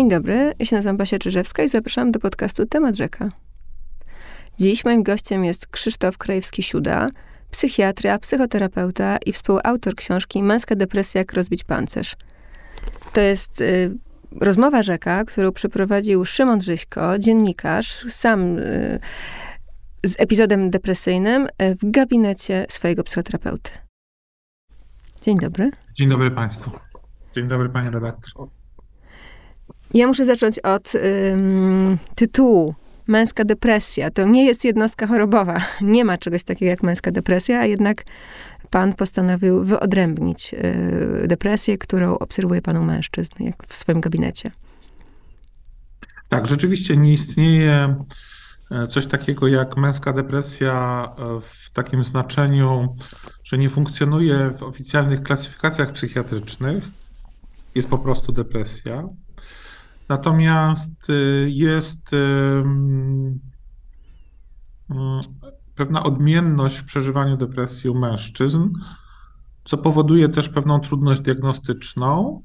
Dzień dobry, ja się nazywam Basia Czyżewska i zapraszam do podcastu Temat Rzeka. Dziś moim gościem jest Krzysztof Krajewski-Siuda, psychiatra, psychoterapeuta i współautor książki Męska depresja, jak rozbić pancerz. To jest y, rozmowa rzeka, którą przeprowadził Szymon Żyśko, dziennikarz, sam y, z epizodem depresyjnym y, w gabinecie swojego psychoterapeuty. Dzień dobry. Dzień dobry Państwu. Dzień dobry Panie redaktor. Ja muszę zacząć od ym, tytułu. Męska depresja. To nie jest jednostka chorobowa. Nie ma czegoś takiego jak męska depresja, a jednak pan postanowił wyodrębnić y, depresję, którą obserwuje pan u mężczyzn, jak w swoim gabinecie. Tak, rzeczywiście nie istnieje e, coś takiego jak męska depresja e, w takim znaczeniu, że nie funkcjonuje w oficjalnych klasyfikacjach psychiatrycznych. Jest po prostu depresja. Natomiast y, jest pewna odmienność w przeżywaniu depresji u mężczyzn, co powoduje też pewną trudność diagnostyczną.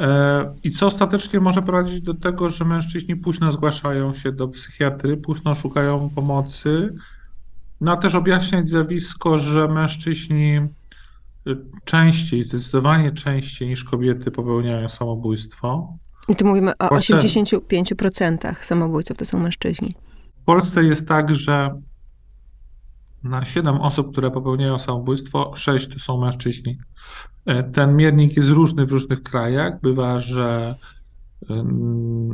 E, I co ostatecznie może prowadzić do tego, że mężczyźni późno zgłaszają się do psychiatry, późno szukają pomocy. No a też objaśniać zjawisko, że mężczyźni y, częściej, zdecydowanie częściej niż kobiety popełniają samobójstwo. I tu mówimy o Polsce, 85% samobójców to są mężczyźni. W Polsce jest tak, że na 7 osób, które popełniają samobójstwo, 6 to są mężczyźni. E, ten miernik jest różny w różnych krajach. Bywa, że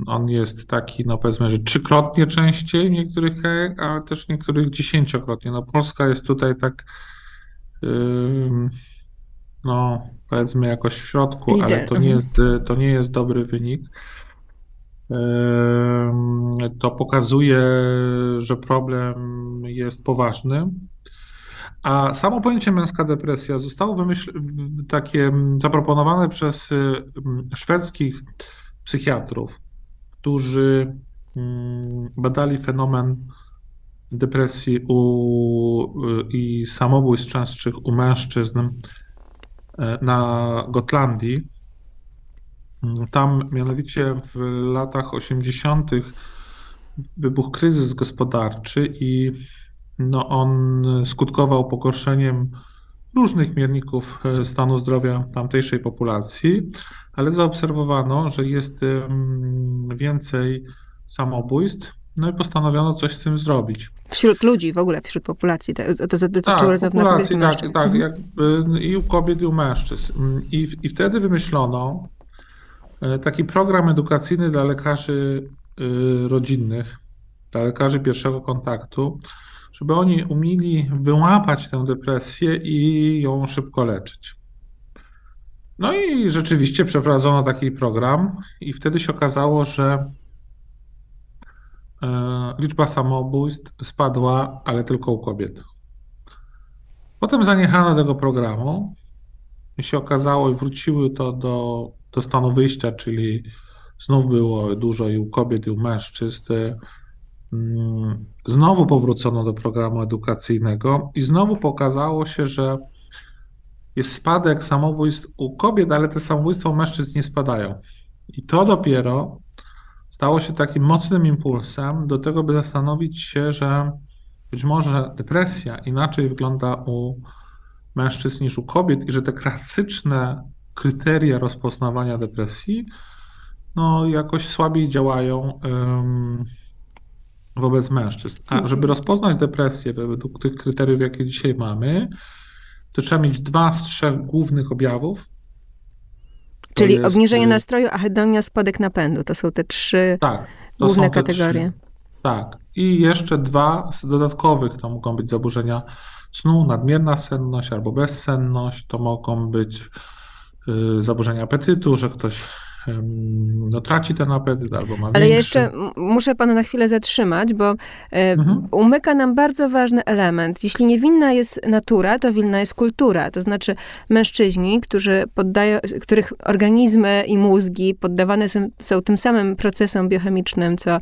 on jest taki, no powiedzmy, że trzykrotnie częściej w niektórych krajach, ale też w niektórych dziesięciokrotnie. No Polska jest tutaj tak, no powiedzmy jakoś w środku, Lider. ale to nie, jest, to nie jest dobry wynik. To pokazuje, że problem jest poważny. A samo pojęcie męska depresja zostało wymyśl- takie zaproponowane przez szwedzkich psychiatrów, którzy badali fenomen depresji u, i samobójstw częstszych u mężczyzn na Gotlandii. Tam mianowicie w latach 80. wybuchł kryzys gospodarczy i no on skutkował pogorszeniem różnych mierników e, stanu zdrowia tamtejszej populacji, ale zaobserwowano, że jest więcej samobójstw, no i postanowiono coś z tym zrobić. Wśród ludzi, w ogóle wśród populacji. To, to dotyczyło tak, populacji, tak, tak, tak mhm. jakby i u kobiet, i u mężczyzn. I, I wtedy wymyślono e, taki program edukacyjny dla lekarzy e, rodzinnych, dla lekarzy pierwszego kontaktu, żeby oni umieli wyłapać tę depresję i ją szybko leczyć. No i rzeczywiście przeprowadzono taki program, i wtedy się okazało, że liczba samobójstw spadła, ale tylko u kobiet. Potem zaniechano tego programu i się okazało, i wróciły to do, do stanu wyjścia, czyli znów było dużo i u kobiet, i u mężczyzn. Mm, znowu powrócono do programu edukacyjnego i znowu pokazało się, że jest spadek samobójstw u kobiet, ale te samobójstwa u mężczyzn nie spadają. I to dopiero stało się takim mocnym impulsem do tego, by zastanowić się, że być może depresja inaczej wygląda u mężczyzn niż u kobiet i że te klasyczne kryteria rozpoznawania depresji no, jakoś słabiej działają wobec mężczyzn. A żeby rozpoznać depresję według tych kryteriów, jakie dzisiaj mamy, to trzeba mieć dwa z trzech głównych objawów, Czyli jest... obniżenie y, nastroju, ahedonia, spadek napędu. To są te trzy tak, główne kategorie. Trzy. Tak. I jeszcze dwa z dodatkowych to mogą być zaburzenia snu, nadmierna senność albo bezsenność. To mogą być y, zaburzenia apetytu, że ktoś no, traci ten apetyt albo ma Ale większy. jeszcze muszę pana na chwilę zatrzymać, bo e, mhm. umyka nam bardzo ważny element. Jeśli niewinna jest natura, to winna jest kultura. To znaczy mężczyźni, którzy poddają, których organizmy i mózgi poddawane są, są tym samym procesom biochemicznym, co e,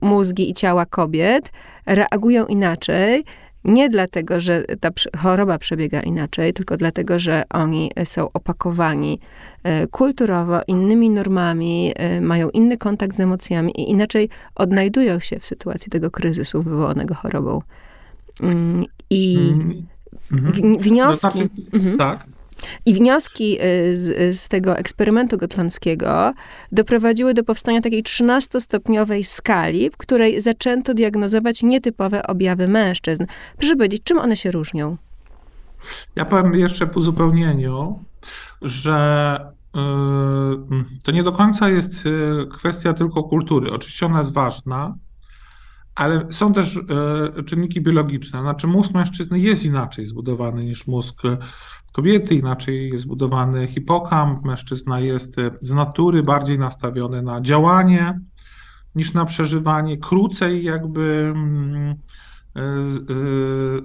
mózgi i ciała kobiet, reagują inaczej nie dlatego, że ta choroba przebiega inaczej, tylko dlatego, że oni są opakowani e, kulturowo innymi normami, e, mają inny kontakt z emocjami i inaczej odnajdują się w sytuacji tego kryzysu wywołanego chorobą. Mm, I mm, wnioski. No, znaczy, mhm. Tak. I wnioski y, z, z, tego eksperymentu gotlandzkiego doprowadziły do powstania takiej 13-stopniowej skali, w której zaczęto diagnozować nietypowe objawy mężczyzn. Proszę powiedzieć, czym one się różnią? Ja powiem jeszcze w uzupełnieniu, że y, to nie do końca jest y, kwestia tylko kultury. Oczywiście ona jest ważna, ale są też czynniki biologiczne. Znaczy mózg mężczyzny jest inaczej zbudowany niż mózg kobiety, inaczej jest zbudowany hipokamp, mężczyzna jest z natury bardziej nastawiony na działanie niż na przeżywanie, krócej jakby mm, e, e,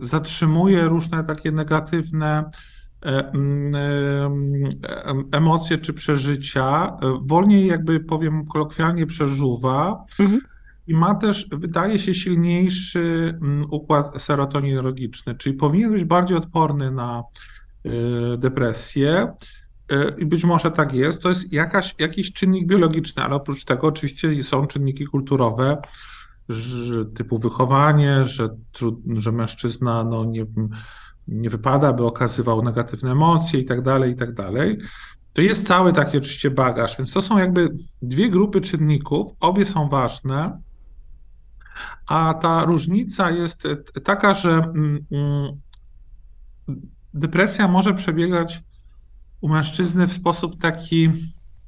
zatrzymuje różne takie negatywne e, mm, emocje czy przeżycia, wolniej jakby powiem kolokwialnie przeżuwa mhm. i ma też, wydaje się, silniejszy mm, układ serotoninologiczny, czyli powinien być bardziej odporny na depresję. Y, I być może tak jest, to jest jakaś, jakiś czynnik biologiczny, ale oprócz tego oczywiście są czynniki kulturowe, że, typu wychowanie, że, że mężczyzna no, nie, nie wypada, by okazywał negatywne emocje i tak dalej, i tak dalej. To jest cały taki oczywiście bagaż, więc to są jakby dwie grupy czynników, obie są ważne, a ta różnica jest taka, że mm, mm, depresja może przebiegać u mężczyzny w sposób taki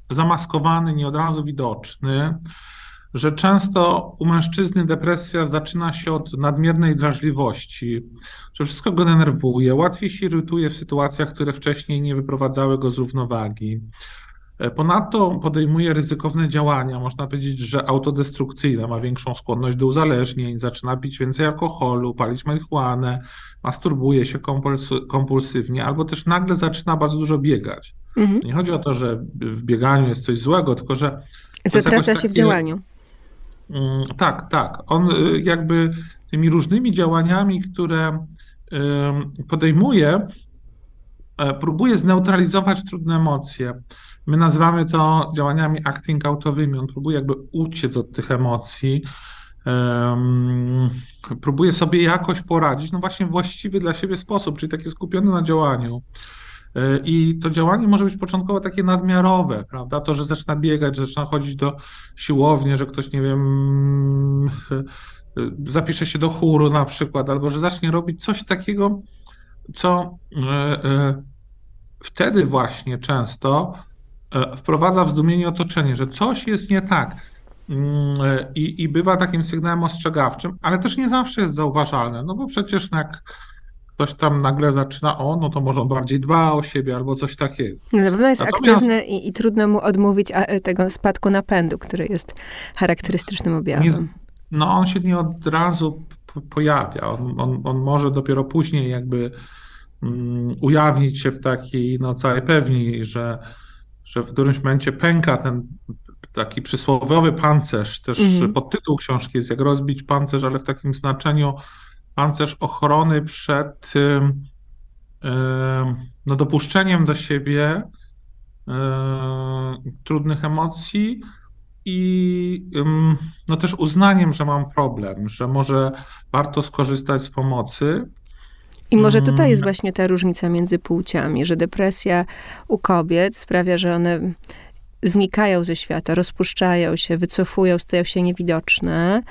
zamaskowany, nie od razu widoczny, że często u mężczyzny depresja zaczyna się od nadmiernej drażliwości, że wszystko go denerwuje, łatwiej się irytuje w sytuacjach, które wcześniej nie wyprowadzały go z równowagi. E, ponadto podejmuje ryzykowne działania, można powiedzieć, że autodestrukcyjne, ma większą skłonność do uzależnień, zaczyna pić więcej alkoholu, palić marihuanę, masturbuje się kompulsywnie, albo też nagle zaczyna bardzo dużo biegać. Mhm. Nie chodzi o to, że w bieganiu jest coś złego, tylko że. Zatraca się w działaniu. Mm, tak, tak. On y, jakby tymi różnymi działaniami, które podejmuje, e, próbuje zneutralizować trudne emocje. My nazywamy to działaniami acting outowymi. On próbuje jakby uciec od tych emocji, um, próbuje sobie jakoś poradzić, no właśnie właściwy dla siebie sposób, czyli taki skupiony na działaniu. E, I to działanie może być początkowo takie nadmiarowe, prawda? To, że zaczyna biegać, że zaczyna chodzić do siłowni, że ktoś, nie wiem, zapisze się do chóru na przykład, albo że zacznie robić coś takiego, co e, e, wtedy właśnie często E, wprowadza w zdumienie otoczenie, że coś jest nie tak mm, e, i, i bywa takim sygnałem ostrzegawczym, ale też nie zawsze jest zauważalne, no bo przecież jak ktoś tam nagle zaczyna, o, no to może on bardziej dba o siebie albo coś takiego. Na pewno jest Natomiast... aktywny i, i, trudno mu odmówić e, tego spadku napędu, który jest charakterystycznym objawem. Nie, no on się nie od razu pojawia, on, on, on może dopiero później jakby um, ujawnić się w takiej no całej pewni, że że w którymś momencie pęka ten taki przysłowiowy pancerz, też mm. podtytuł książki jest jak rozbić pancerz, ale w takim znaczeniu pancerz ochrony przed no, dopuszczeniem do siebie trudnych emocji i no, też uznaniem, że mam problem, że może warto skorzystać z pomocy. I może tutaj jest mm. właśnie ta różnica między płciami, że depresja u kobiet sprawia, że one znikają ze świata, rozpuszczają się, wycofują, stają się niewidoczne,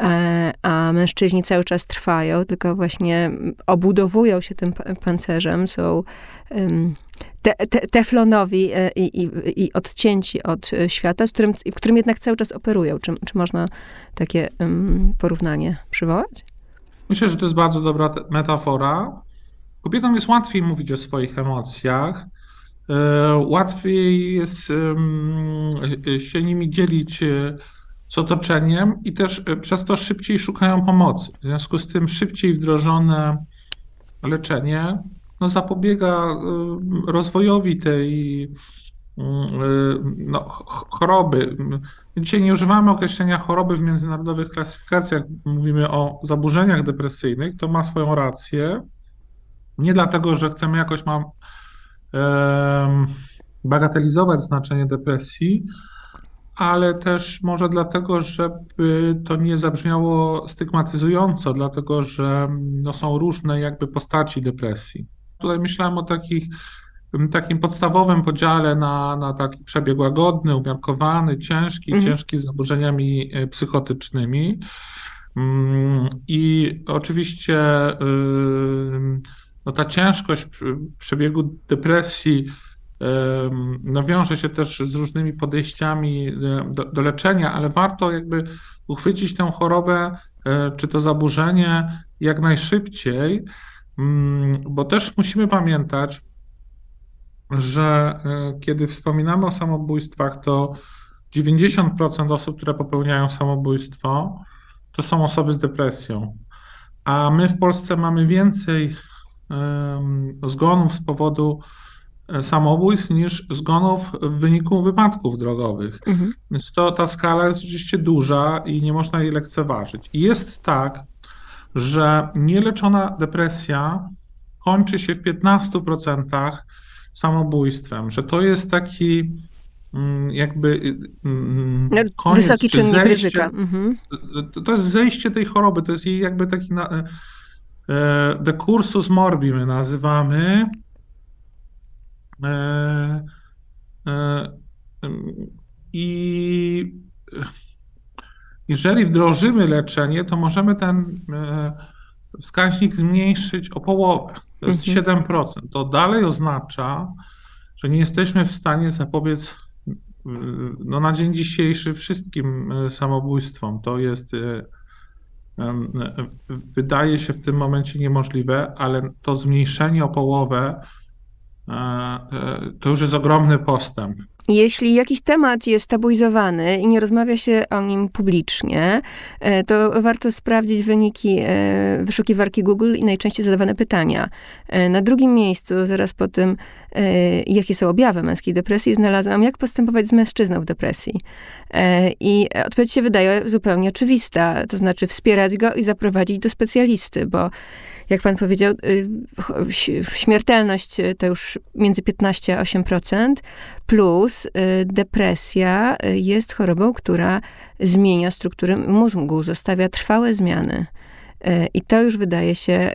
e, a mężczyźni cały czas trwają, tylko właśnie obudowują się tym pancerzem, są te, te, teflonowi e, i, i, i, odcięci od świata, z którym, w którym jednak cały czas operują. Czy, czy można takie porównanie przywołać? Myślę, że to jest bardzo dobra metafora. Kobietom jest łatwiej mówić o swoich emocjach, e, łatwiej jest e, się nimi dzielić e, z otoczeniem i też przez to szybciej szukają pomocy. W związku z tym szybciej wdrożone leczenie no, zapobiega rozwojowi tej no, choroby. Dzisiaj nie używamy określenia choroby w międzynarodowych klasyfikacjach, mówimy o zaburzeniach depresyjnych, to ma swoją rację. Nie dlatego, że chcemy jakoś mam um, bagatelizować znaczenie depresji, ale też może dlatego, żeby to nie zabrzmiało stygmatyzująco, dlatego że no, są różne jakby postaci depresji. Tutaj myślałem o takich, takim podstawowym podziale na, na taki przebieg łagodny, umiarkowany, ciężki, mhm. ciężki z zaburzeniami e, psychotycznymi. Mm, I oczywiście no, ta ciężkość przebiegu depresji no, wiąże się też z różnymi podejściami e, do, do leczenia, ale warto jakby uchwycić tę chorobę e, czy to zaburzenie jak najszybciej, mm, bo też musimy pamiętać, że e, kiedy wspominamy o samobójstwach, to 90% osób, które popełniają samobójstwo, to są osoby z depresją. A my w Polsce mamy więcej zgonów z powodu E, samobójstw niż zgonów w wyniku wypadków drogowych. Mhm. Więc to, ta skala jest oczywiście duża i nie można jej lekceważyć. I jest tak, że nieleczona depresja kończy się w 15% samobójstwem, że to jest taki mm, jakby mm, no, koniec, wysoki czynnik zejście, ryzyka. Mhm. To jest zejście tej choroby, to jest jej jakby taki na, e, de cursus morbi my nazywamy, E, e, I jeżeli wdrożymy leczenie, to możemy ten e, wskaźnik zmniejszyć o połowę. To jest mhm. 7%. To dalej oznacza, że nie jesteśmy w stanie zapobiec no, na dzień dzisiejszy wszystkim samobójstwom. To jest wydaje się w tym momencie niemożliwe, ale to zmniejszenie o połowę E, to już jest ogromny postęp. Jeśli jakiś temat jest tabuizowany i nie rozmawia się o nim publicznie, e, to warto sprawdzić wyniki e, wyszukiwarki Google i najczęściej zadawane pytania. Na drugim miejscu, zaraz po tym, jakie są objawy męskiej depresji, znalazłam, jak postępować z mężczyzną w depresji. I odpowiedź się wydaje zupełnie oczywista, to znaczy wspierać go i zaprowadzić do specjalisty, bo jak pan powiedział, y, śmiertelność y, to już między 15 a 8%, plus y, depresja jest chorobą, która zmienia strukturę mózgu, zostawia trwałe zmiany. I to już wydaje się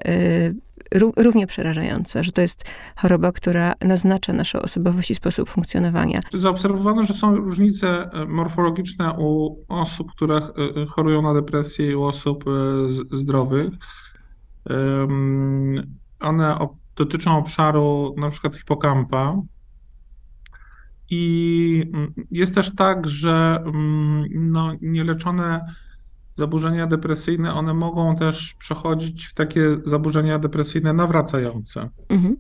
równie przerażające, że to jest choroba, która naznacza naszą osobowość i sposób funkcjonowania. Zaobserwowano, że są różnice morfologiczne u osób, które chorują na depresję i u osób zdrowych. One dotyczą obszaru na przykład hipokampa. I mm, jest też tak, że mm, no, nieleczone zaburzenia depresyjne, one mogą też przechodzić w takie zaburzenia depresyjne nawracające. Mhm.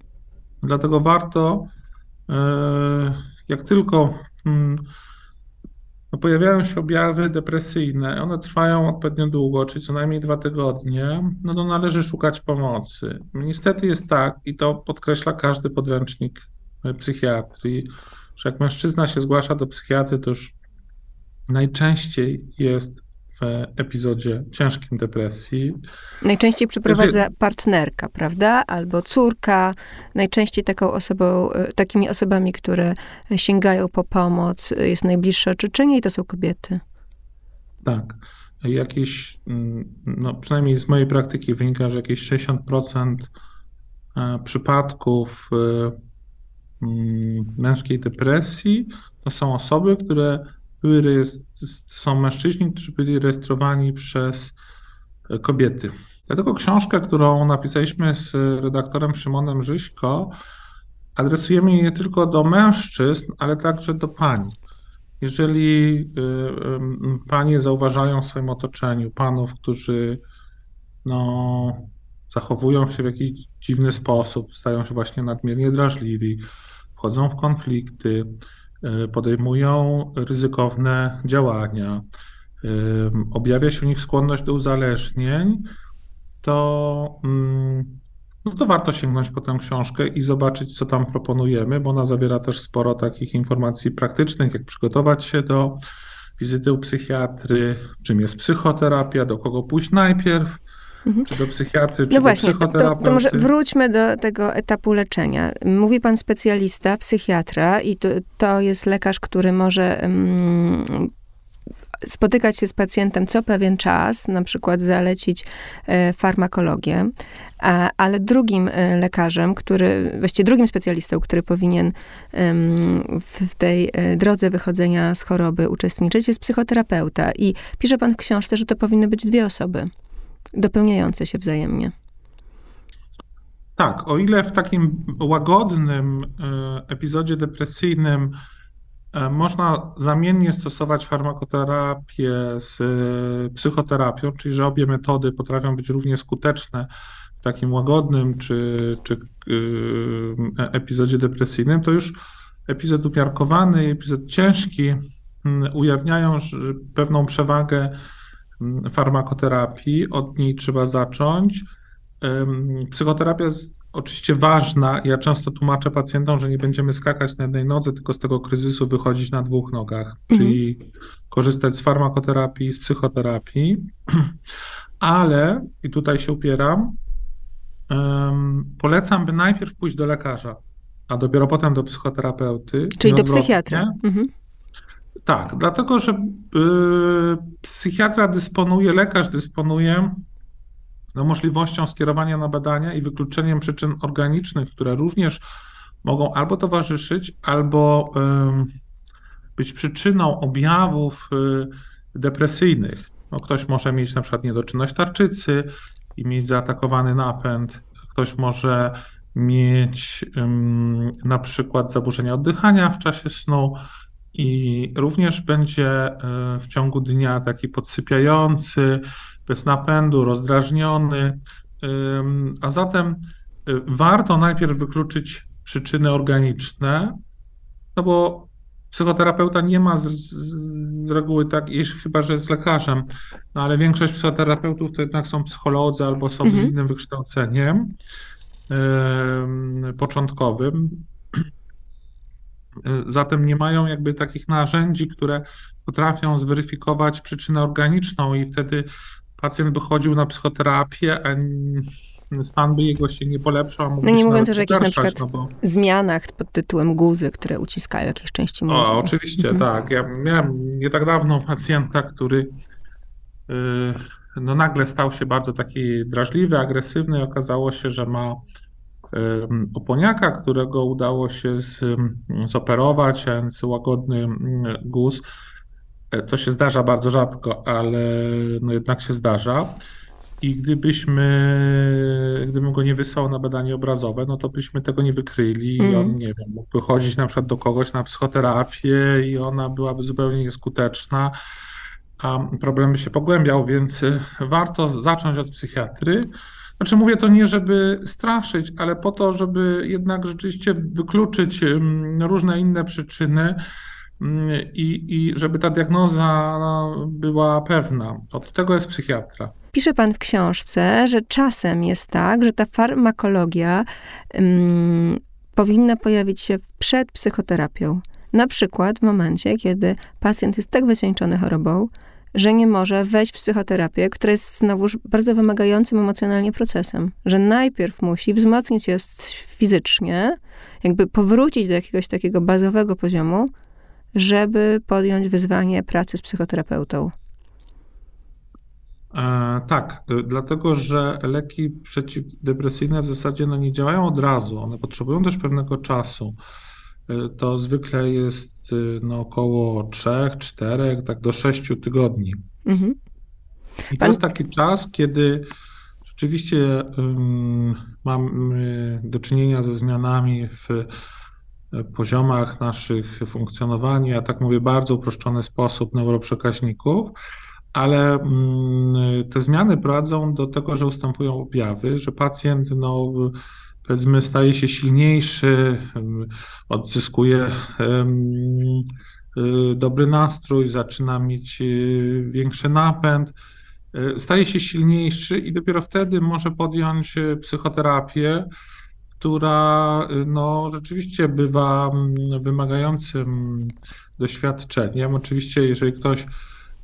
Dlatego warto, e, jak tylko mm, no pojawiają się objawy depresyjne, one trwają odpowiednio długo, czyli co najmniej dwa tygodnie, no to należy szukać pomocy. Niestety jest tak, i to podkreśla każdy podręcznik psychiatrii, że jak mężczyzna się zgłasza do psychiatry, to już najczęściej jest epizodzie ciężkim depresji. Najczęściej przeprowadza partnerka, prawda? Albo córka. Najczęściej taką osobą, e, takimi osobami, które sięgają po pomoc, jest najbliższe otoczenie i to są kobiety. Tak. Jakieś, mm, no przynajmniej z mojej praktyki wynika, że jakieś 60% e, przypadków e, mm, męskiej depresji to są osoby, które były są mężczyźni, którzy byli rejestrowani przez e, kobiety. Dlatego książkę, którą napisaliśmy z redaktorem Szymonem Żyśko, adresujemy nie tylko do mężczyzn, ale także do pań. Jeżeli y, panie zauważają w swoim otoczeniu panów, którzy no, zachowują się w jakiś dziwny sposób, stają się właśnie nadmiernie drażliwi, wchodzą w konflikty, E, podejmują ryzykowne działania, e, objawia się u nich skłonność do uzależnień, to, mm, no to warto sięgnąć po tę książkę i zobaczyć, co tam proponujemy, bo ona zawiera też sporo takich informacji praktycznych, jak przygotować się do wizyty u psychiatry, czym jest psychoterapia, do kogo pójść najpierw, Mhm. Czy do psychiatry, czy no do właśnie, to, to, może wróćmy do tego etapu leczenia. Mówi pan specjalista, psychiatra i to, to jest lekarz, który może um, spotykać się z pacjentem co pewien czas, na przykład zalecić e, farmakologię, a, ale drugim e, lekarzem, który, właściwie drugim specjalistą, który powinien w, w tej e, drodze wychodzenia z choroby uczestniczyć, jest psychoterapeuta. I pisze pan w książce, że to powinny być dwie osoby dopełniające się wzajemnie. Tak, o ile w takim łagodnym epizodzie depresyjnym E, można zamiennie stosować farmakoterapię z e, psychoterapią, czyli że obie metody potrafią być równie skuteczne w takim łagodnym czy, czy e, epizodzie depresyjnym, to już epizod umiarkowany i epizod ciężki ujawniają pewną przewagę farmakoterapii. Od niej trzeba zacząć. Psychoterapia oczywiście ważna. Ja często tłumaczę pacjentom, że nie będziemy skakać na jednej nodze, tylko z tego kryzysu wychodzić na dwóch nogach, mhm. czyli korzystać z farmakoterapii, z psychoterapii, ale, i tutaj się upieram, polecam, by najpierw pójść do lekarza, a dopiero potem do psychoterapeuty. Czyli do psychiatry. Mhm. Tak, dlatego że y, psychiatra dysponuje, lekarz dysponuje no, możliwością skierowania na badania i wykluczeniem przyczyn organicznych, które również mogą albo towarzyszyć, albo być przyczyną objawów y, depresyjnych. No, ktoś może mieć na przykład niedoczynność tarczycy i mieć zaatakowany napęd, ktoś może mieć na przykład zaburzenia oddychania w czasie snu i również będzie y, w ciągu dnia taki podsypiający, bez napędu, rozdrażniony. A zatem y, warto najpierw wykluczyć przyczyny organiczne, no bo psychoterapeuta nie ma z, z reguły tak, jeśli chyba, że jest lekarzem, no ale większość psychoterapeutów to jednak są psycholodzy albo są mhm. z innym wykształceniem początkowym. Zatem nie mają jakby takich narzędzi, które potrafią zweryfikować przyczynę organiczną i wtedy pacjent by chodził na psychoterapię, a stan by jego się nie polepszał. No nie mówiąc już o jakichś na przykład no bo... zmianach pod tytułem guzy, które uciskają jakieś części mózgu. O, oczywiście, mhm. tak. Ja miałem nie tak dawno pacjenta, który yy, no nagle stał się bardzo taki drażliwy, agresywny i okazało się, że ma oponiaka, którego udało się z, zoperować, a więc łagodny guz E, to się zdarza bardzo rzadko, ale no jednak się zdarza. I gdybyśmy, gdybym go nie wysłał na badanie obrazowe, no to byśmy tego nie wykryli mm. i on, mhm. nie wiem, mógłby chodzić na przykład do kogoś na psychoterapię i ona byłaby zupełnie nieskuteczna, a problem by się pogłębiał, więc e, warto zacząć od psychiatry. Znaczy mówię to nie, żeby straszyć, ale po to, żeby jednak rzeczywiście wykluczyć mm, różne inne przyczyny, i, i żeby ta diagnoza była pewna. Od tego jest psychiatra. Pisze pan w książce, że czasem jest tak, że ta farmakologia um, powinna pojawić się przed psychoterapią. Na przykład w momencie, kiedy pacjent jest tak wycieńczony chorobą, że nie może wejść w psychoterapię, która jest znowuż bardzo wymagającym emocjonalnie procesem. Że najpierw musi wzmocnić się fizycznie, jakby powrócić do jakiegoś takiego bazowego poziomu, żeby podjąć wyzwanie pracy z psychoterapeutą? E, tak, dlatego że leki przeciwdepresyjne w zasadzie no, nie działają od razu, one potrzebują też pewnego czasu. E, to zwykle jest no, około 3, 4, tak do 6 tygodni. Mhm. I to jest taki czas, kiedy rzeczywiście um, mamy do czynienia ze zmianami w poziomach naszych funkcjonowania, ja tak mówię, bardzo uproszczony sposób neuroprzekaźników, ale mm, te zmiany prowadzą do tego, że ustępują objawy, że pacjent, no, powiedzmy, staje się silniejszy, odzyskuje y, dobry nastrój, zaczyna mieć y, większy napęd, y, staje się silniejszy i dopiero wtedy może podjąć psychoterapię która no, rzeczywiście bywa wymagającym doświadczeniem. Oczywiście, jeżeli ktoś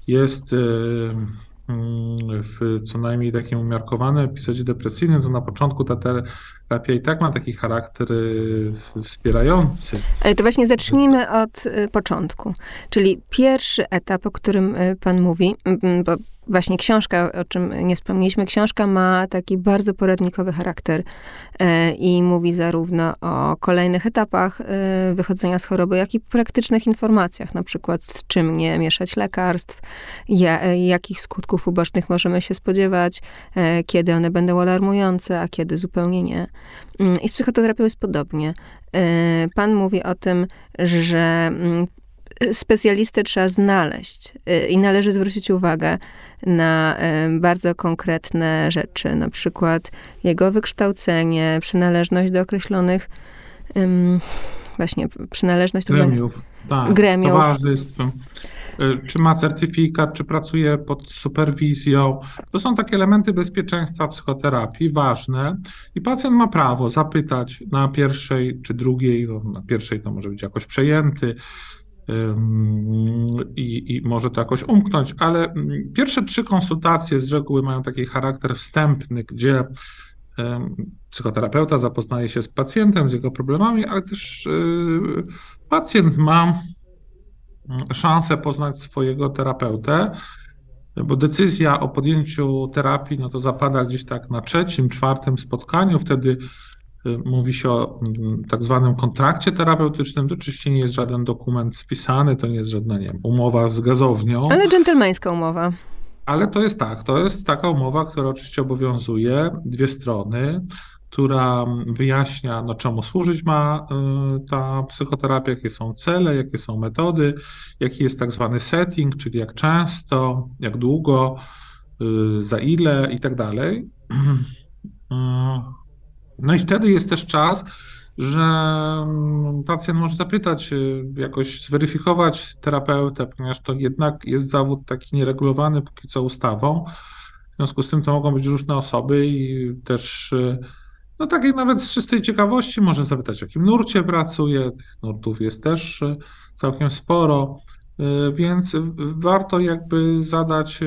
jest w co najmniej takim umiarkowanym epizodzie depresyjnym, to na początku ta terapia i tak ma taki charakter y, wspierający. Ale to właśnie zacznijmy od y, początku. Czyli pierwszy etap, o którym y, pan mówi, bo właśnie książka, o czym nie wspomnieliśmy, książka ma taki bardzo poradnikowy charakter e, i mówi zarówno o kolejnych etapach e, wychodzenia z choroby, jak i praktycznych informacjach, na przykład z czym nie mieszać lekarstw, e, jakich skutków ubocznych możemy się spodziewać, kiedy one będą alarmujące, a kiedy zupełnie nie. Mm, I z psychoterapią jest podobnie. Pan mówi o tym, że mm, specjalistę trzeba znaleźć y, i należy zwrócić uwagę na bardzo konkretne rzeczy, na przykład jego wykształcenie, przynależność do określonych właśnie przynależność gremiów. Do tak, gremiów. towarzystw. Y, czy ma certyfikat, czy pracuje pod superwizją. To są takie elementy bezpieczeństwa psychoterapii ważne i pacjent ma prawo zapytać na pierwszej czy drugiej, no na pierwszej to może być jakoś przejęty, i, i może to jakoś umknąć, ale mm, pierwsze trzy konsultacje z reguły mają taki charakter wstępny, gdzie psychoterapeuta zapoznaje się z pacjentem, z jego problemami, ale też y, pacjent ma mm, szansę poznać swojego terapeutę, bo decyzja o podjęciu terapii no to zapada gdzieś tak na trzecim, czwartym spotkaniu, wtedy mówi się o mm, tak zwanym kontrakcie terapeutycznym. To oczywiście nie jest żaden dokument spisany, to nie jest żadna nie wiem, umowa z gazownią. Ale dżentelmeńska umowa. Ale to jest tak, to jest taka umowa, która oczywiście obowiązuje dwie strony, która wyjaśnia, no, czemu służyć ma y, ta psychoterapia, jakie są cele, jakie są metody, jaki jest tak zwany setting, czyli jak często, jak długo, y, za ile i tak dalej. No i wtedy jest też czas, że pacjent może zapytać, y, jakoś zweryfikować terapeutę, ponieważ to jednak jest zawód taki nieregulowany póki co ustawą. W związku z tym to mogą być różne osoby i też, y, no takiej nawet z czystej ciekawości może zapytać, w jakim nurcie pracuje. Tych nurtów jest też y, całkiem sporo, więc warto jakby zadać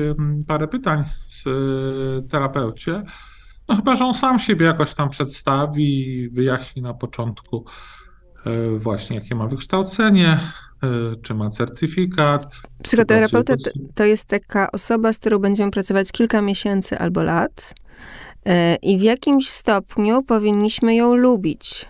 parę pytań z terapeucie no chyba, że on sam siebie jakoś tam przedstawi, wyjaśni na początku e, właśnie jakie ma wykształcenie, e, czy ma certyfikat. Psychoterapeuta to, to jest taka osoba, z którą będziemy pracować kilka miesięcy albo lat e, i w jakimś stopniu powinniśmy ją lubić.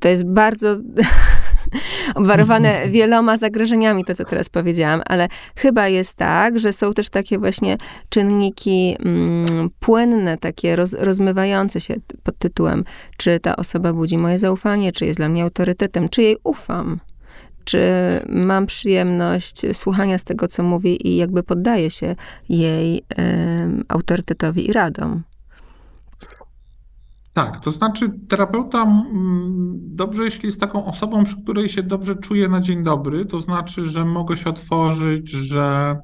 To jest bardzo obwarowane wieloma zagrożeniami, to co teraz powiedziałam, ale chyba jest tak, że są też takie właśnie czynniki mm, płynne, takie roz, rozmywające się pod tytułem, czy ta osoba budzi moje zaufanie, czy jest dla mnie autorytetem, czy jej ufam czy mam przyjemność słuchania z tego, co mówi i jakby poddaję się jej y, autorytetowi i radom. Tak, to znaczy terapeuta mm, dobrze, jeśli jest taką osobą, przy której się dobrze czuje na dzień dobry, to znaczy, że mogę się otworzyć, że,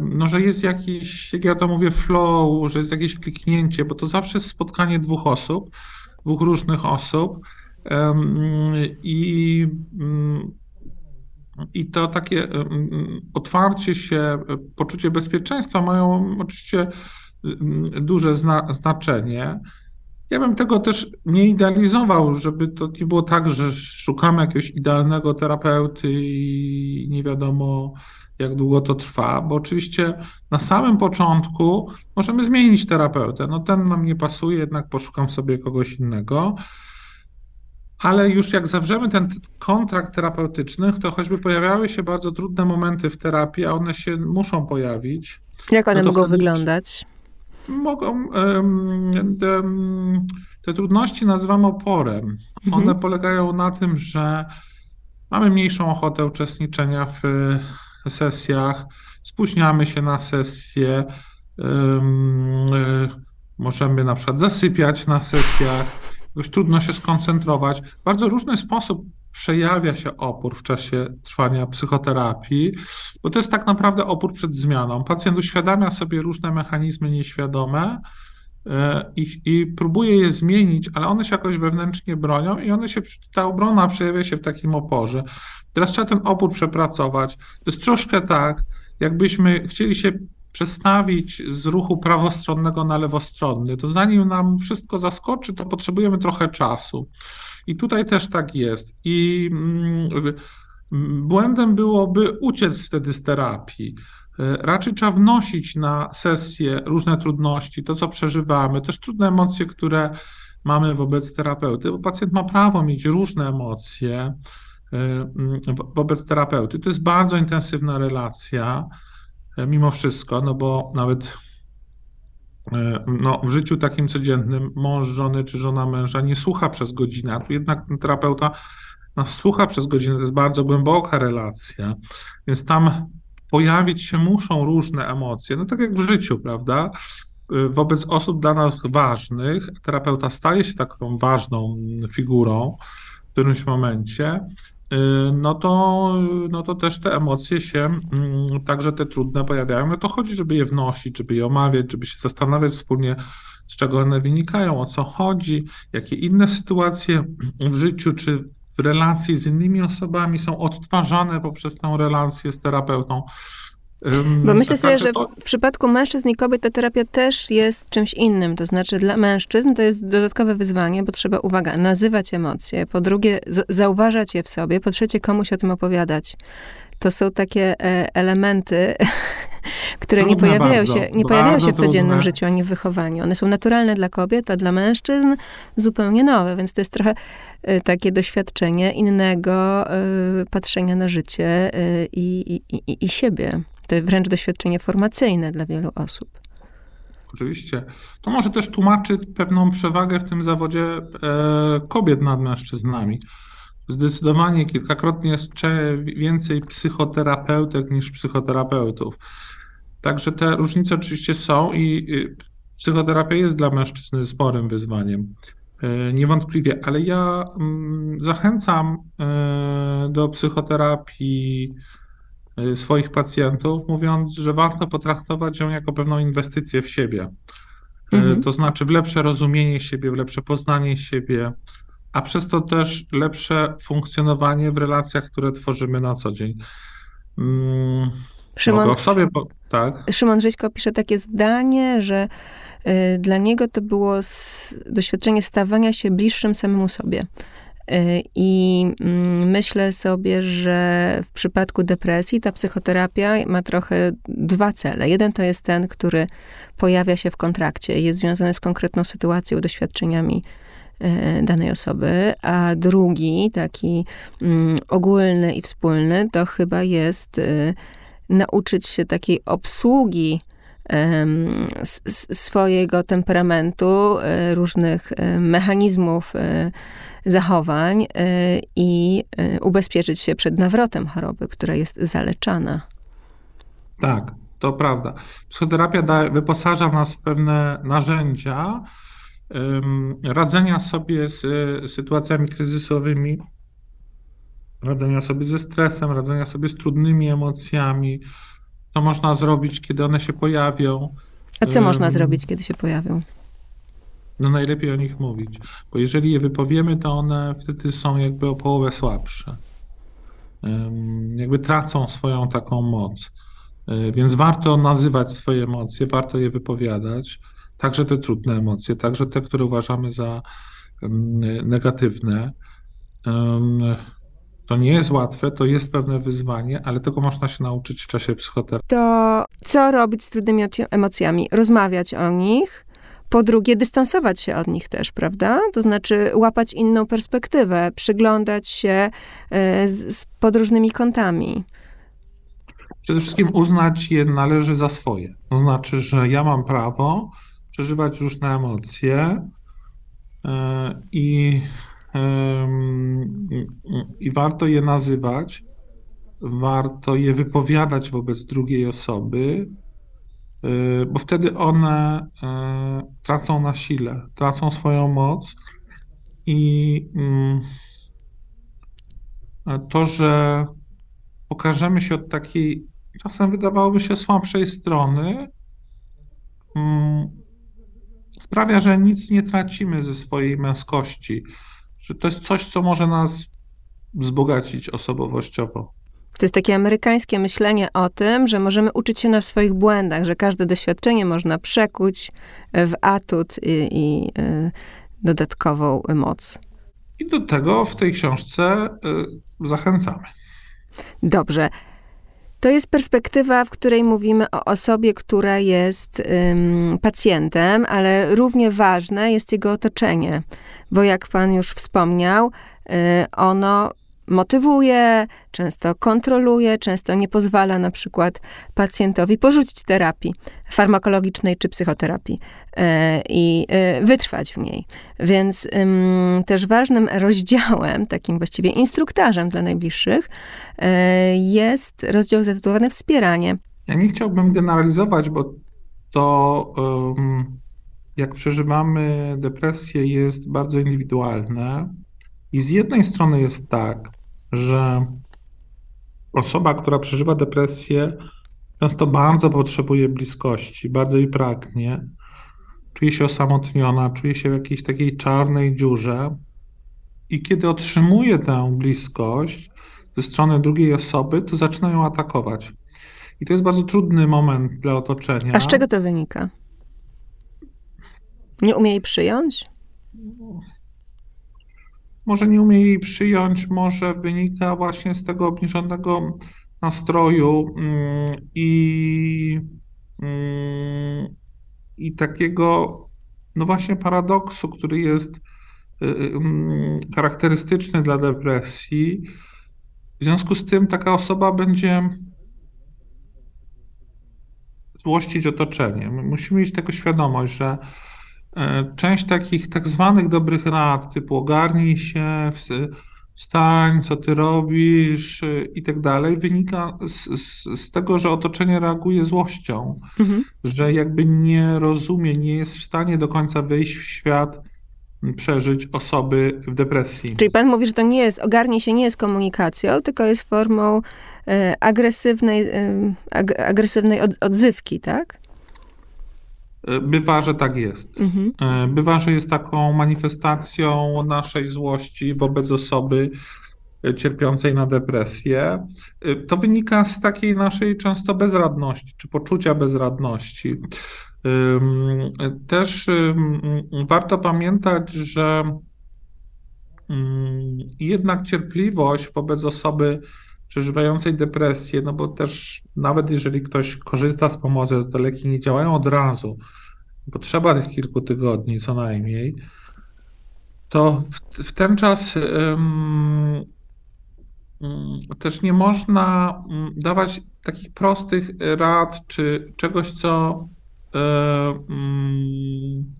no, że jest jakiś, jak ja to mówię, flow, że jest jakieś kliknięcie, bo to zawsze jest spotkanie dwóch osób, dwóch różnych osób. I, mm, i to takie otwarcie się, poczucie bezpieczeństwa mają oczywiście duże zna znaczenie. Ja bym tego też nie idealizował, żeby to nie było tak, że szukamy jakiegoś idealnego terapeuty i nie wiadomo, jak długo to trwa, bo oczywiście na samym początku możemy zmienić terapeutę. No ten nam nie pasuje, jednak poszukam sobie kogoś innego. Ale już jak zawrzemy ten kontrakt terapeutyczny, to choćby pojawiały się bardzo trudne momenty w terapii, a one się muszą pojawić. Jak one no mogą wyglądać? Mogą. Te, te trudności nazywam oporem. One mhm. polegają na tym, że mamy mniejszą ochotę uczestniczenia w sesjach, spóźniamy się na sesję, możemy na przykład zasypiać na sesjach, już trudno się skoncentrować. W bardzo różny sposób przejawia się opór w czasie trwania psychoterapii, bo to jest tak naprawdę opór przed zmianą. Pacjent uświadamia sobie różne mechanizmy nieświadome e, i, i próbuje je zmienić, ale one się jakoś wewnętrznie bronią i one się, ta obrona przejawia się w takim oporze. Teraz trzeba ten opór przepracować. To jest troszkę tak, jakbyśmy chcieli się przestawić z ruchu prawostronnego na lewostronny, to zanim nam wszystko zaskoczy, to potrzebujemy trochę czasu. I tutaj też tak jest. I mm, błędem byłoby uciec wtedy z terapii. E, raczej trzeba wnosić na sesję różne trudności, to co przeżywamy, też trudne emocje, które mamy wobec terapeuty, bo pacjent ma prawo mieć różne emocje e, mm, wobec terapeuty. To jest bardzo intensywna relacja, e, mimo wszystko, no bo nawet no, w życiu takim codziennym mąż żony czy żona męża nie słucha przez godzinę, a tu jednak terapeuta nas słucha przez godzinę, to jest bardzo głęboka relacja, więc tam pojawić się muszą różne emocje, no tak jak w życiu, prawda? Wobec osób dla nas ważnych, terapeuta staje się taką ważną figurą w którymś momencie, no to, no to też te emocje się, mm, także te trudne pojawiają. No to chodzi, żeby je wnosić, żeby je omawiać, żeby się zastanawiać wspólnie, z czego one wynikają, o co chodzi, jakie inne sytuacje w życiu czy w relacji z innymi osobami są odtwarzane poprzez tę relację z terapeutą. Bo myślę sobie, że w przypadku mężczyzn i kobiet ta terapia też jest czymś innym. To znaczy dla mężczyzn to jest dodatkowe wyzwanie, bo trzeba, uwaga, nazywać emocje, po drugie zauważać je w sobie, po trzecie komuś o tym opowiadać. To są takie e, elementy, które nie pojawiają bardzo, się, nie pojawiają się w codziennym trudne. życiu ani w wychowaniu. One są naturalne dla kobiet, a dla mężczyzn zupełnie nowe, więc to jest trochę e, takie doświadczenie innego e, patrzenia na życie i, i, i, i siebie. Wręcz doświadczenie formacyjne dla wielu osób. Oczywiście. To może też tłumaczy pewną przewagę w tym zawodzie kobiet nad mężczyznami zdecydowanie kilkakrotnie jest więcej psychoterapeutek niż psychoterapeutów. Także te różnice oczywiście są i psychoterapia jest dla mężczyzny sporym wyzwaniem. E, niewątpliwie, ale ja mm, zachęcam e, do psychoterapii e, swoich pacjentów, mówiąc, że warto potraktować ją jako pewną inwestycję w siebie. Mhm. To znaczy w lepsze rozumienie siebie, w lepsze poznanie siebie, a przez to też lepsze funkcjonowanie w relacjach, które tworzymy na co dzień. Hmm, Szymon, sobie, tak. Szymon pisze takie zdanie, że y, dla niego to było s, doświadczenie stawania się bliższym samemu sobie. Y, I mm, myślę sobie, że w przypadku depresji ta psychoterapia ma trochę dwa cele. Jeden to jest ten, który pojawia się w kontrakcie, jest związany z konkretną sytuacją, doświadczeniami E, danej osoby, a drugi, taki mm, ogólny i wspólny, to chyba jest y, nauczyć się takiej obsługi swojego temperamentu, y, różnych mechanizmów zachowań i ubezpieczyć się przed nawrotem choroby, która jest zaleczana. Tak, to prawda. Psychoterapia da, wyposaża nas w pewne narzędzia, radzenia sobie z e, sytuacjami kryzysowymi, radzenia sobie ze stresem, radzenia sobie z trudnymi emocjami, co można zrobić, kiedy one się pojawią. A co można zrobić, kiedy się pojawią? No najlepiej o nich mówić, bo jeżeli je wypowiemy, to one wtedy są jakby o połowę słabsze. Jakby tracą swoją taką moc. E, więc warto nazywać swoje emocje, warto je wypowiadać także te trudne emocje, także te, które uważamy za negatywne. To nie jest łatwe, to jest pewne wyzwanie, ale tego można się nauczyć w czasie psychoterapii. To co robić z trudnymi emocjami? Rozmawiać o nich. Po drugie, dystansować się od nich też, prawda? To znaczy łapać inną perspektywę, przyglądać się e, z, z pod różnymi kątami. Przede wszystkim uznać je należy za swoje. To znaczy, że ja mam prawo przeżywać różne emocje e, i, i warto je nazywać, warto je wypowiadać wobec drugiej osoby, bo wtedy one e, tracą na sile, tracą swoją moc i mm, to, że pokażemy się od takiej czasem wydawałoby się słabszej strony, mm, sprawia, że nic nie tracimy ze swojej męskości, że to jest coś, co może nas wzbogacić osobowościowo. To jest takie amerykańskie myślenie o tym, że możemy uczyć się na swoich błędach, że każde doświadczenie można przekuć w atut i, i y, dodatkową moc. I do tego w tej książce y, zachęcamy. Dobrze. To jest perspektywa, w której mówimy o osobie, która jest ym, pacjentem, ale równie ważne jest jego otoczenie, bo jak pan już wspomniał, y, ono motywuje, często kontroluje, często nie pozwala na przykład pacjentowi porzucić terapii farmakologicznej czy psychoterapii e, i e, wytrwać w niej. Więc też ważnym rozdziałem, takim właściwie instruktarzem dla najbliższych, e, jest rozdział zatytułowany Wspieranie. Ja nie chciałbym generalizować, bo to jak przeżywamy depresję jest bardzo indywidualne. I z jednej strony jest tak, że osoba, która przeżywa depresję, często bardzo potrzebuje bliskości, bardzo jej pragnie, czuje się osamotniona, czuje się w jakiejś takiej czarnej dziurze. I kiedy otrzymuje tę bliskość ze strony drugiej osoby, to zaczyna ją atakować. I to jest bardzo trudny moment dla otoczenia. A z czego to wynika? Nie umie jej przyjąć? Może nie umie jej przyjąć, może wynika właśnie z tego obniżonego nastroju mm, i, mm, i takiego, no właśnie paradoksu, który jest y, y, mm, charakterystyczny dla depresji. W związku z tym taka osoba będzie złościć otoczenie. musimy mieć tego świadomość, że część takich tak zwanych dobrych rad, typu ogarnij się, wstań, co ty robisz e, i tak dalej, wynika z, z, z tego, że otoczenie reaguje złością, mhm. że jakby nie rozumie, nie jest w stanie do końca wyjść w świat, przeżyć osoby w depresji. Czyli pan mówi, że to nie jest, ogarnij się nie jest komunikacją, tylko jest formą e, agresywnej, e, ag, agresywnej od, odzywki, tak? E, bywa, że tak jest. Mhm. E, bywa, że jest taką manifestacją naszej złości wobec osoby e, cierpiącej na depresję. To wynika z takiej naszej często bezradności, czy poczucia bezradności. Też warto pamiętać, że jednak cierpliwość wobec osoby przeżywającej depresję, no bo też nawet jeżeli ktoś korzysta z pomocy, to te leki nie działają od razu, potrzeba tych kilku tygodni co najmniej, to w, w ten czas um, też nie można dawać takich prostych rad czy czegoś, co um,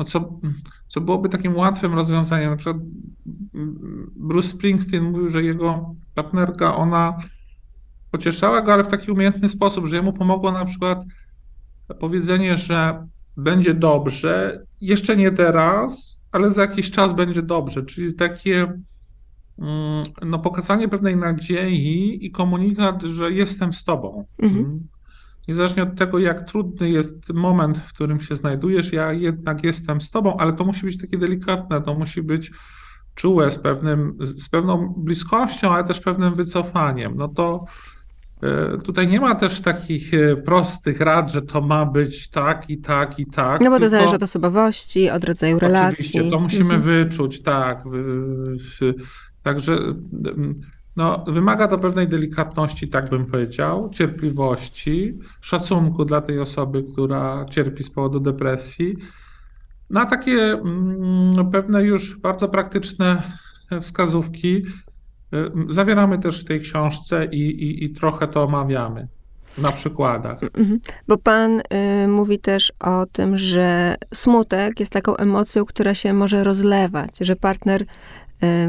no co, co byłoby takim łatwym rozwiązaniem. Na przykład Bruce Springsteen mówił, że jego partnerka, ona pocieszała go, ale w taki umiejętny sposób, że jemu pomogło na przykład powiedzenie, że będzie dobrze, jeszcze nie teraz, ale za jakiś czas będzie dobrze, czyli takie mm, no, pokazanie pewnej nadziei i komunikat, że jestem z tobą. Mhm. Niezależnie od tego, jak trudny jest moment, w którym się znajdujesz, ja jednak jestem z tobą, ale to musi być takie delikatne, to musi być czułe, z, pewnym, z pewną bliskością, ale też pewnym wycofaniem. No to e, Tutaj nie ma też takich e, prostych rad, że to ma być tak i tak i tak. No bo to zależy od osobowości, od rodzaju relacji. Oczywiście, to musimy mhm. wyczuć, tak. Także no, wymaga to pewnej delikatności, tak bym powiedział, cierpliwości, szacunku dla tej osoby, która cierpi z powodu depresji. Na no, takie mm, pewne już bardzo praktyczne wskazówki y, zawieramy też w tej książce i, i, i trochę to omawiamy na przykładach. Mhm. Bo pan y, mówi też o tym, że smutek jest taką emocją, która się może rozlewać, że partner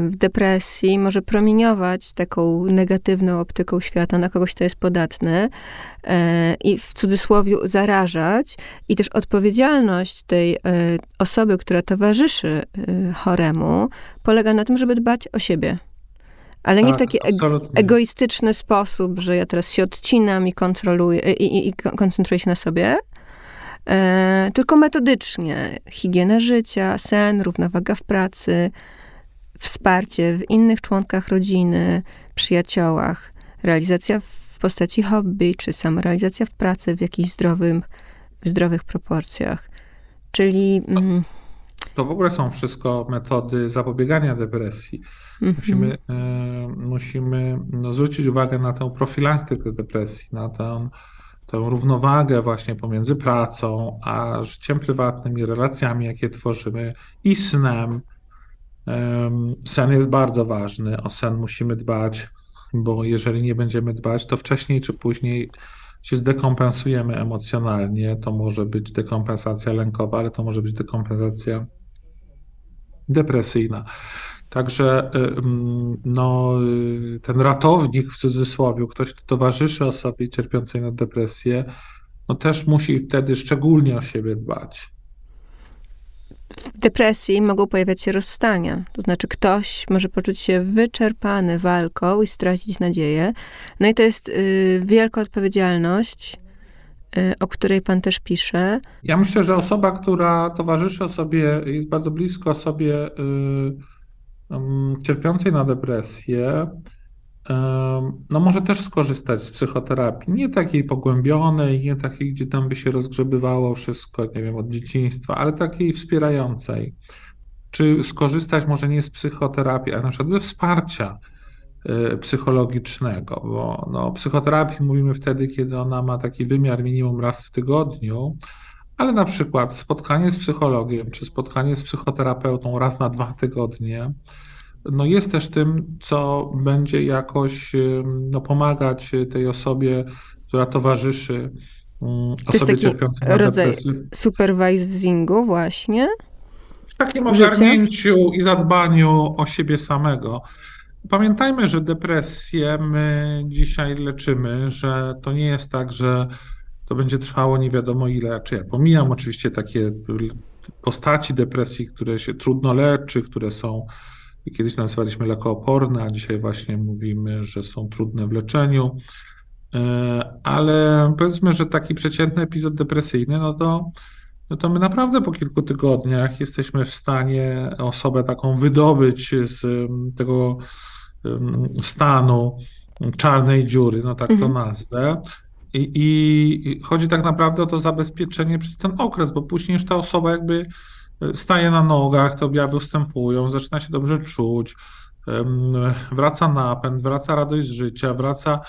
w depresji może promieniować taką negatywną optyką świata na kogoś, kto jest podatny e, i w cudzysłowie zarażać. I też odpowiedzialność tej e, osoby, która towarzyszy e, choremu, polega na tym, żeby dbać o siebie. Ale nie tak, w taki egoistyczny sposób, że ja teraz się odcinam i kontroluję i, i, i koncentruję się na sobie, tylko metodycznie. Higiena życia, sen, równowaga w pracy, wsparcie w innych członkach rodziny, przyjaciołach, realizacja w postaci hobby, czy samorealizacja w pracy w jakichś zdrowym, w zdrowych proporcjach. Czyli... Mm, to w ogóle są wszystko metody zapobiegania depresji. Mhm. Musimy, y, musimy no, zwrócić uwagę na tę profilaktykę depresji, na tę, tę równowagę właśnie pomiędzy pracą a życiem prywatnym i relacjami, jakie tworzymy i snem. Sen jest bardzo ważny, o sen musimy dbać, bo jeżeli nie będziemy dbać, to wcześniej czy później się zdekompensujemy emocjonalnie. To może być dekompensacja lękowa, ale to może być dekompensacja depresyjna. Także no, ten ratownik w cudzysłowie, ktoś, kto towarzyszy osobie cierpiącej na depresję, no też musi wtedy szczególnie o siebie dbać. W depresji mogą pojawiać się rozstania. To znaczy, ktoś może poczuć się wyczerpany walką i stracić nadzieję. No i to jest y, wielka odpowiedzialność, y, o której pan też pisze. Ja myślę, że osoba, która towarzyszy osobie, jest bardzo blisko osobie y, cierpiącej na depresję, no może też skorzystać z psychoterapii. Nie takiej pogłębionej, nie takiej, gdzie tam by się rozgrzebywało wszystko, nie wiem, od dzieciństwa, ale takiej wspierającej. Czy skorzystać może nie z psychoterapii, ale na przykład ze wsparcia e, psychologicznego, bo no, psychoterapii mówimy wtedy, kiedy ona ma taki wymiar minimum raz w tygodniu, ale na przykład spotkanie z psychologiem czy spotkanie z psychoterapeutą raz na dwa tygodnie no jest też tym, co będzie jakoś no, pomagać tej osobie, która towarzyszy to osobie cierpiącej na rodzaj depresję. supervisingu właśnie? W takim ogarnięciu i zadbaniu o siebie samego. Pamiętajmy, że depresję my dzisiaj leczymy, że to nie jest tak, że to będzie trwało nie wiadomo ile. Czy ja pomijam oczywiście takie postaci depresji, które się trudno leczy, które są kiedyś nazywaliśmy lekooporne, a dzisiaj właśnie mówimy, że są trudne w leczeniu. E, ale powiedzmy, że taki przeciętny epizod depresyjny, no to, no to my naprawdę po kilku tygodniach jesteśmy w stanie osobę taką wydobyć z tego stanu czarnej dziury, no tak to mhm. nazwę. I, I, chodzi tak naprawdę o to zabezpieczenie przez ten okres, bo później już ta osoba jakby staje na nogach, te objawy ustępują, zaczyna się dobrze czuć, wraca napęd, wraca radość z życia, wraca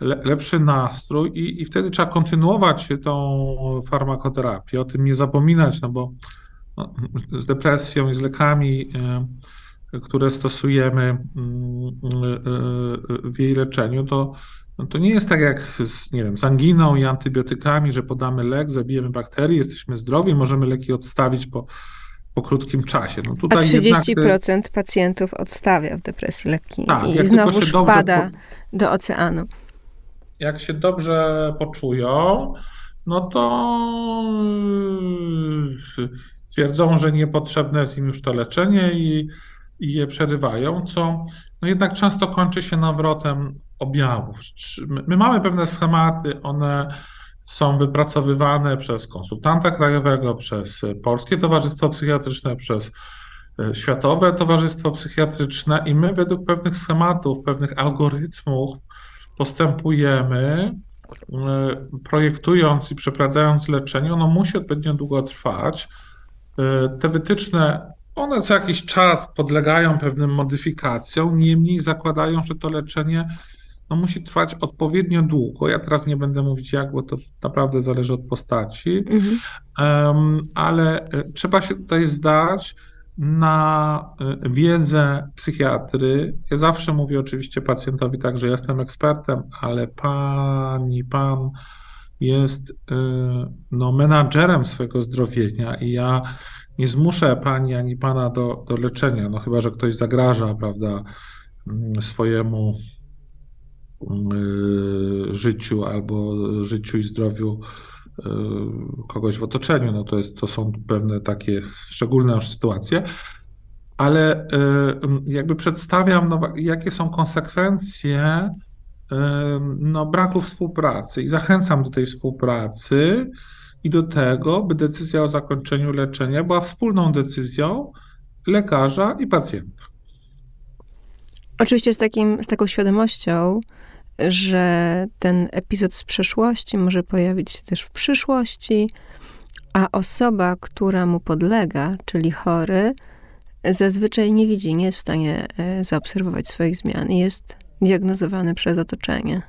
lepszy nastrój i, i wtedy trzeba kontynuować tą farmakoterapię, o tym nie zapominać, no bo no, z depresją i z lekami, które stosujemy mm, w jej leczeniu, to, no to nie jest tak jak z, nie wiem, z anginą i antybiotykami, że podamy lek, zabijemy bakterie, jesteśmy zdrowi, możemy leki odstawić po po krótkim czasie. No tutaj A 30% jednak... pacjentów odstawia w depresji leki tak, i znowu wpada do oceanu. Jak się dobrze poczują, no to yy, twierdzą, że niepotrzebne jest im już to leczenie i, i je przerywają, co no jednak często kończy się nawrotem objawów. My mamy pewne schematy, one są wypracowywane przez konsultanta krajowego, przez Polskie Towarzystwo Psychiatryczne, przez e, Światowe Towarzystwo Psychiatryczne i my według pewnych schematów, pewnych algorytmów postępujemy, e, projektując i przeprowadzając leczenie, ono musi odpowiednio długo trwać. E, te wytyczne, one co jakiś czas podlegają pewnym modyfikacjom, niemniej zakładają, że to leczenie musi trwać odpowiednio długo. Ja teraz nie będę mówić jak, bo to naprawdę zależy od postaci, mhm. um, ale e, trzeba się tutaj zdać na e, wiedzę psychiatry. Ja zawsze mówię oczywiście pacjentowi tak, że jestem ekspertem, ale pani, pan jest e, no, menadżerem swojego zdrowienia i ja nie zmuszę pani ani pana do, do leczenia, no chyba, że ktoś zagraża, prawda, mm, swojemu życiu albo życiu i zdrowiu y, kogoś w otoczeniu. No to, jest, to są pewne takie szczególne już sytuacje, ale y, jakby przedstawiam, no, jakie są konsekwencje no, braku współpracy i zachęcam do tej współpracy, i do tego, by decyzja o zakończeniu leczenia była wspólną decyzją lekarza i pacjenta. Oczywiście z, takim, z taką świadomością, że ten epizod z przeszłości może pojawić się też w przyszłości, a osoba, która mu podlega, czyli chory, zazwyczaj nie widzi, nie jest w stanie e, zaobserwować swoich zmian i jest diagnozowany przez otoczenie.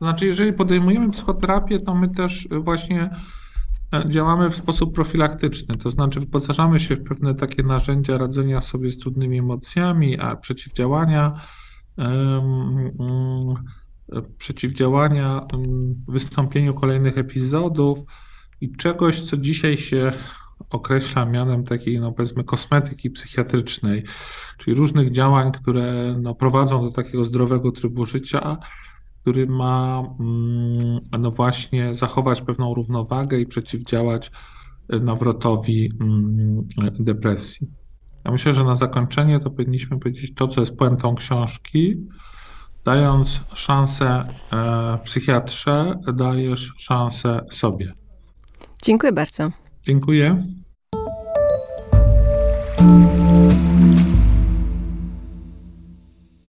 Znaczy, jeżeli podejmujemy psychoterapię, to my też właśnie działamy w sposób profilaktyczny, to znaczy wyposażamy się w pewne takie narzędzia radzenia sobie z trudnymi emocjami, a przeciwdziałania, um, przeciwdziałania wystąpieniu kolejnych epizodów i czegoś, co dzisiaj się określa mianem takiej, no powiedzmy, kosmetyki psychiatrycznej, czyli różnych działań, które no, prowadzą do takiego zdrowego trybu życia, który ma mm, no właśnie zachować pewną równowagę i przeciwdziałać nawrotowi mm, depresji. Ja myślę, że na zakończenie to powinniśmy powiedzieć to, co jest puentą książki. Dając szansę e, psychiatrze, dajesz szansę sobie. Dziękuję bardzo. Dziękuję.